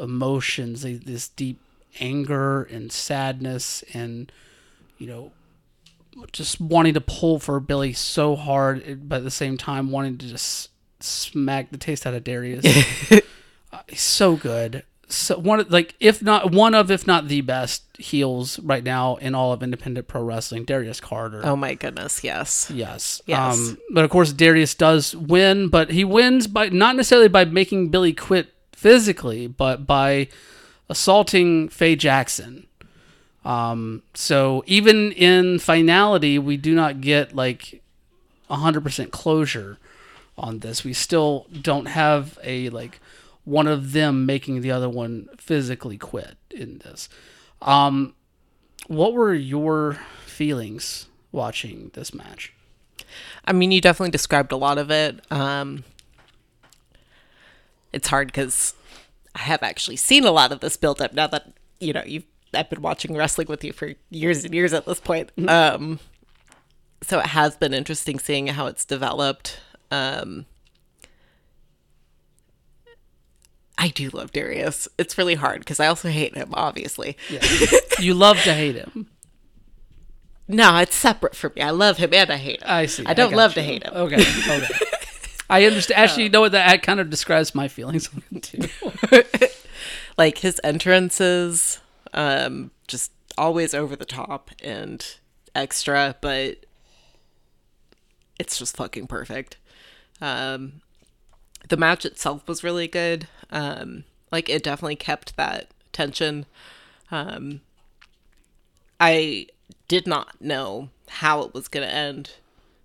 S1: emotions, this deep anger and sadness, and you know, just wanting to pull for Billy so hard, but at the same time wanting to just smack the taste out of Darius. uh, he's so good. So one of like if not one of if not the best heels right now in all of independent pro wrestling, Darius Carter.
S2: Oh my goodness, yes.
S1: Yes.
S2: Yes.
S1: Um, but of course, Darius does win, but he wins by not necessarily by making Billy quit physically, but by assaulting Faye Jackson. Um, so even in finality, we do not get like 100% closure on this. We still don't have a like one of them making the other one physically quit in this. Um, what were your feelings watching this match?
S2: I mean, you definitely described a lot of it. Um, it's hard because I have actually seen a lot of this build up now that you know you've. I've been watching wrestling with you for years and years at this point. Um, so it has been interesting seeing how it's developed. Um, I do love Darius. It's really hard because I also hate him, obviously.
S1: Yeah. you love to hate him.
S2: No, it's separate for me. I love him and I hate him.
S1: I see.
S2: I don't
S1: got
S2: love
S1: you.
S2: to hate him.
S1: Okay. Okay. I understand. Actually, you know what? That kind of describes my feelings on it too.
S2: like his entrances um just always over the top and extra but it's just fucking perfect um the match itself was really good um like it definitely kept that tension um i did not know how it was going to end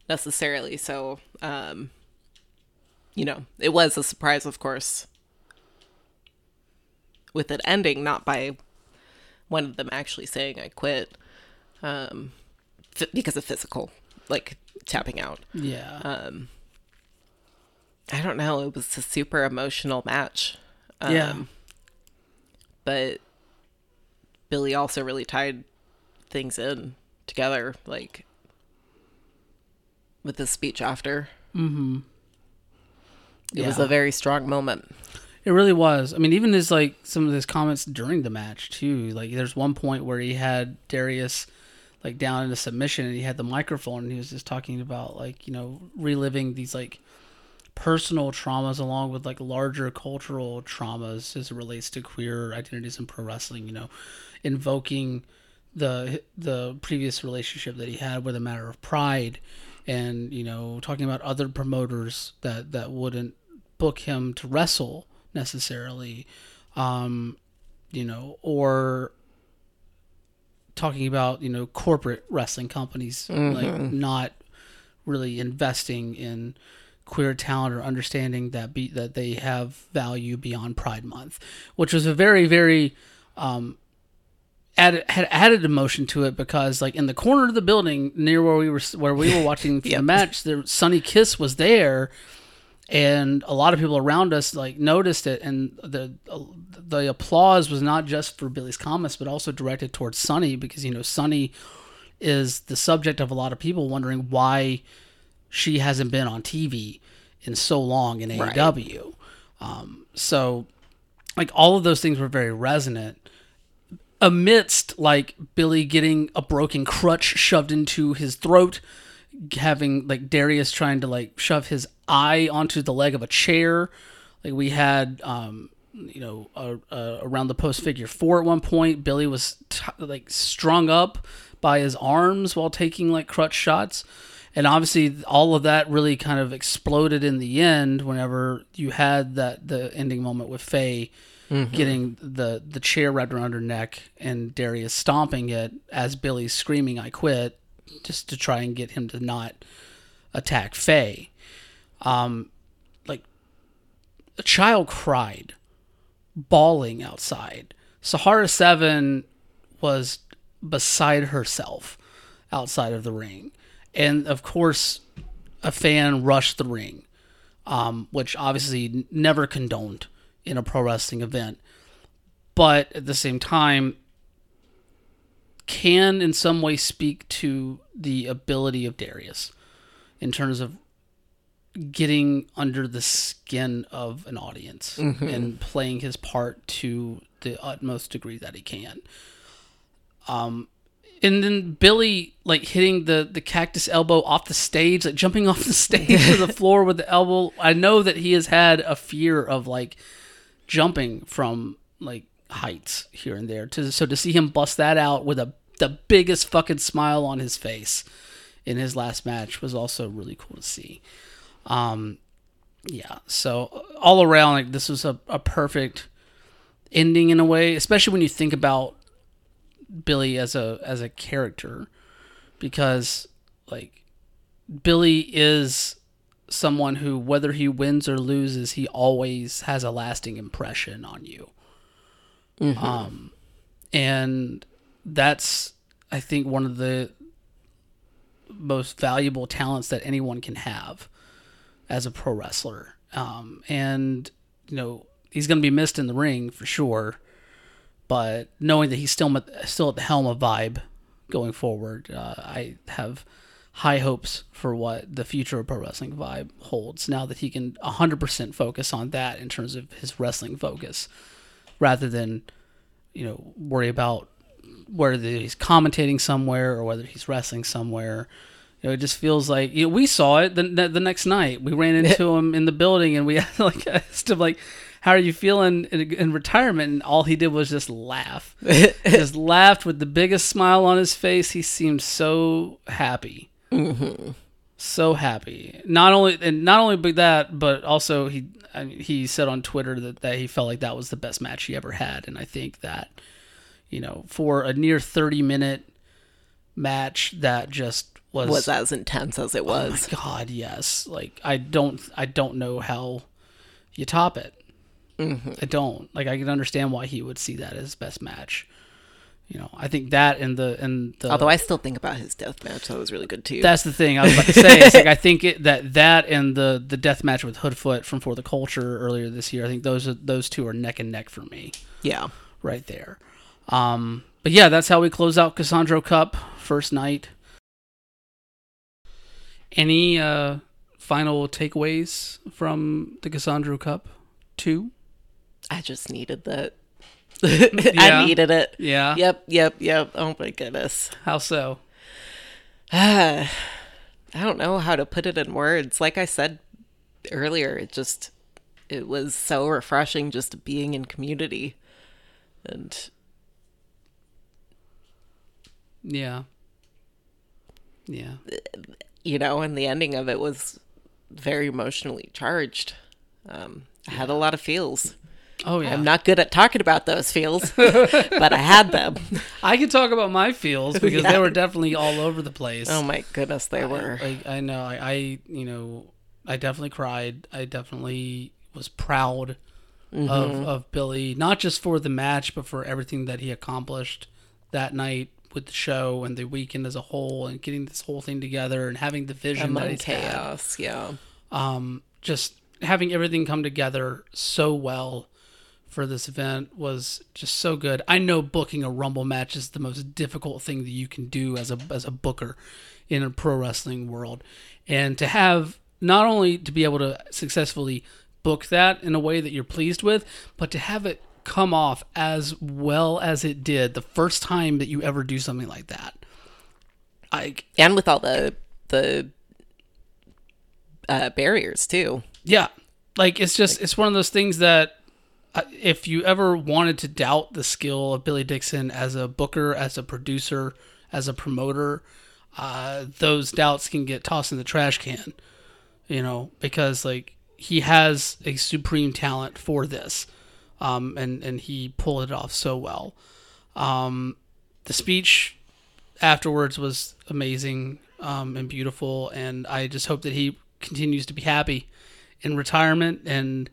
S2: necessarily so um you know it was a surprise of course with it ending not by one of them actually saying I quit um f- because of physical like tapping out
S1: Yeah.
S2: um I don't know it was a super emotional match um,
S1: Yeah.
S2: but Billy also really tied things in together like with his speech after
S1: mm-hmm.
S2: It was a very strong moment
S1: It really was. I mean, even his like some of his comments during the match too. Like, there's one point where he had Darius like down in a submission, and he had the microphone, and he was just talking about like you know reliving these like personal traumas along with like larger cultural traumas as it relates to queer identities in pro wrestling. You know, invoking the the previous relationship that he had with a matter of pride, and you know talking about other promoters that that wouldn't book him to wrestle necessarily, um, you know, or talking about you know corporate wrestling companies like not really investing in queer talent or understanding that be that they have value beyond Pride Month, which was a very very um, added had added emotion to it because like in the corner of the building near where we were where we were watching the
S2: Yep.
S1: match, the Sunny Kiss was there, and a lot of people around us like noticed it, and the the applause was not just for Billy's comments, but also directed towards Sunny because you know Sunny is the subject of a lot of people wondering why she hasn't been on TV in so long in
S2: Right.
S1: AEW. Um, so, like all of those things were very resonant. Amidst like Billy getting a broken crutch shoved into his throat, having like Darius trying to like shove his eye onto the leg of a chair. Like we had, um, you know, uh, uh, around the post figure four at one point, Billy was t- like strung up by his arms while taking like crutch shots. And obviously, all of that really kind of exploded in the end whenever you had that the ending moment with Faye getting the the chair wrapped around her neck and Darius stomping it as Billy's screaming, "I quit," just to try and get him to not attack Faye. Um, like a child cried, bawling outside. Sahara Seven was beside herself outside of the ring, and of course, a fan rushed the ring, um, which obviously never condoned in a pro wrestling event. But at the same time, can in some way speak to the ability of Darius in terms of getting under the skin of an audience and playing his part to the utmost degree that he can. Um, and then Billy like hitting the the cactus elbow off the stage, like jumping off the stage to the floor with the elbow. I know that he has had a fear of like jumping from like heights here and there. To so to see him bust that out with a the biggest fucking smile on his face in his last match was also really cool to see. Um, yeah. So all around, like this was a, a perfect ending in a way, especially when you think about Billy as a as a character, because like Billy is someone who, whether he wins or loses, he always has a lasting impression on you. Um, and that's I think one of the most valuable talents that anyone can have as a pro wrestler. Um, and you know he's going to be missed in the ring for sure, but knowing that he's still still at the helm of Vibe going forward, uh, I have high hopes for what the future of pro wrestling Vibe holds. Now that he can 100% focus on that in terms of his wrestling focus, rather than you know worry about whether he's commentating somewhere or whether he's wrestling somewhere. You know, it just feels like you know, we saw it the, the next night. We ran into him in the building, and we like asked him like, "How are you feeling in, in retirement?" And all he did was just laugh, just laughed with the biggest smile on his face. He seemed so happy, mm-hmm. So happy. Not only and not only but that, but also he I mean, he said on Twitter that, that he felt like that was the best match he ever had, and I think that you know for a near thirty minute match that just was
S2: was as intense as it was.
S1: oh my
S2: was.
S1: god yes like I don't I don't know how you top it. Mm-hmm. I don't like I can understand why he would see that as his best match. You know, I think that and the and the
S2: Although I still think about his death match, that was really good too.
S1: that's the thing I was about to say. It's like I think it, that that and the the death match with Hoodfoot from For the Culture earlier this year. I think those are those two are neck and neck for me
S2: yeah.
S1: right there. Um, but yeah, that's how we close out Cassandro Cup first night. Any uh, final takeaways from the Cassandro Cup two?
S2: I just needed that.
S1: Yeah.
S2: I needed it.
S1: Yeah.
S2: Yep, yep, yep. Oh my goodness.
S1: How so?
S2: I don't know how to put it in words. Like I said earlier, it just it was so refreshing just being in community. And
S1: Yeah. Yeah.
S2: you know, and the ending of it was very emotionally charged. Um, I had a lot of feels.
S1: Oh yeah.
S2: I'm not good at talking about those feels, but I had them.
S1: I can talk about my feels because they were definitely all over the place.
S2: Oh my goodness, they were.
S1: I, I know. I, I, you know, I definitely cried. I definitely was proud of, of Billy, not just for the match, but for everything that he accomplished that night with the show and the weekend as a whole, and getting this whole thing together and having the vision that
S2: Among
S1: he's had.
S2: chaos, yeah.
S1: Um, just having everything come together so well for this event was just so good. I know booking a Rumble match is the most difficult thing that you can do as a as a booker in a pro wrestling world, and to have not only to be able to successfully book that in a way that you're pleased with, but to have it come off as well as it did the first time that you ever do something like that. I
S2: And with all the the uh, barriers too.
S1: Yeah. Like it's just it's one of those things that if you ever wanted to doubt the skill of Billy Dixon as a booker, as a producer, as a promoter, uh, those doubts can get tossed in the trash can. You know, because like he has a supreme talent for this, um, and and he pulled it off so well. Um, the speech afterwards was amazing um, and beautiful, and I just hope that he continues to be happy in retirement. And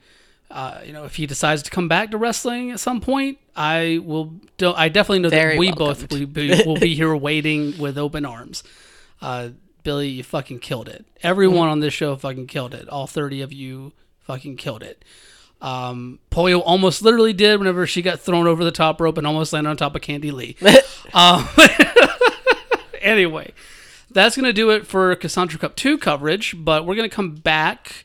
S1: uh, you know, if he decides to come back to wrestling at some point, I will. Do, I definitely know
S2: Very
S1: that we
S2: welcomed.
S1: both will be, will be here waiting with open arms. Uh, Billy, you fucking killed it. Everyone on this show fucking killed it. All thirty of you fucking killed it. Um, Pollo almost literally did whenever she got thrown over the top rope and almost landed on top of Candy Lee. um, anyway, that's going to do it for Cassandro Cup 2 coverage, but we're going to come back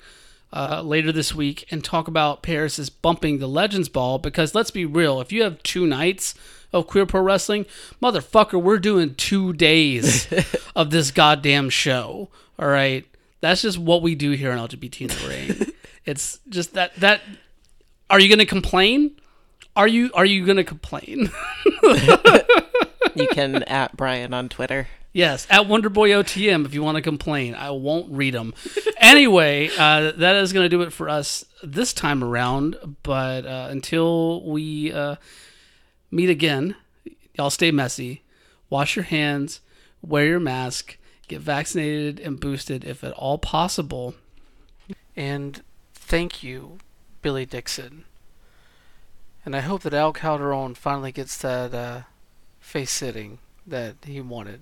S1: uh, later this week and talk about Paris is bumping the Legends Ball because let's be real, if you have two nights of queer pro wrestling, motherfucker, we're doing two days of this goddamn show. All right. That's just what we do here on LGBT in the Ring. it's just that that are you going to complain? Are you are you going to complain?
S2: You can at Brian on Twitter.
S1: Yes, at Wonderboy OTM if you want to complain. I won't read them. anyway, uh, that is going to do it for us this time around. But uh, until we uh, meet again, y'all stay messy, wash your hands, wear your mask, get vaccinated and boosted if at all possible. And thank you, Billy Dixon. And I hope that Al Calderon finally gets that uh, face sitting that he wanted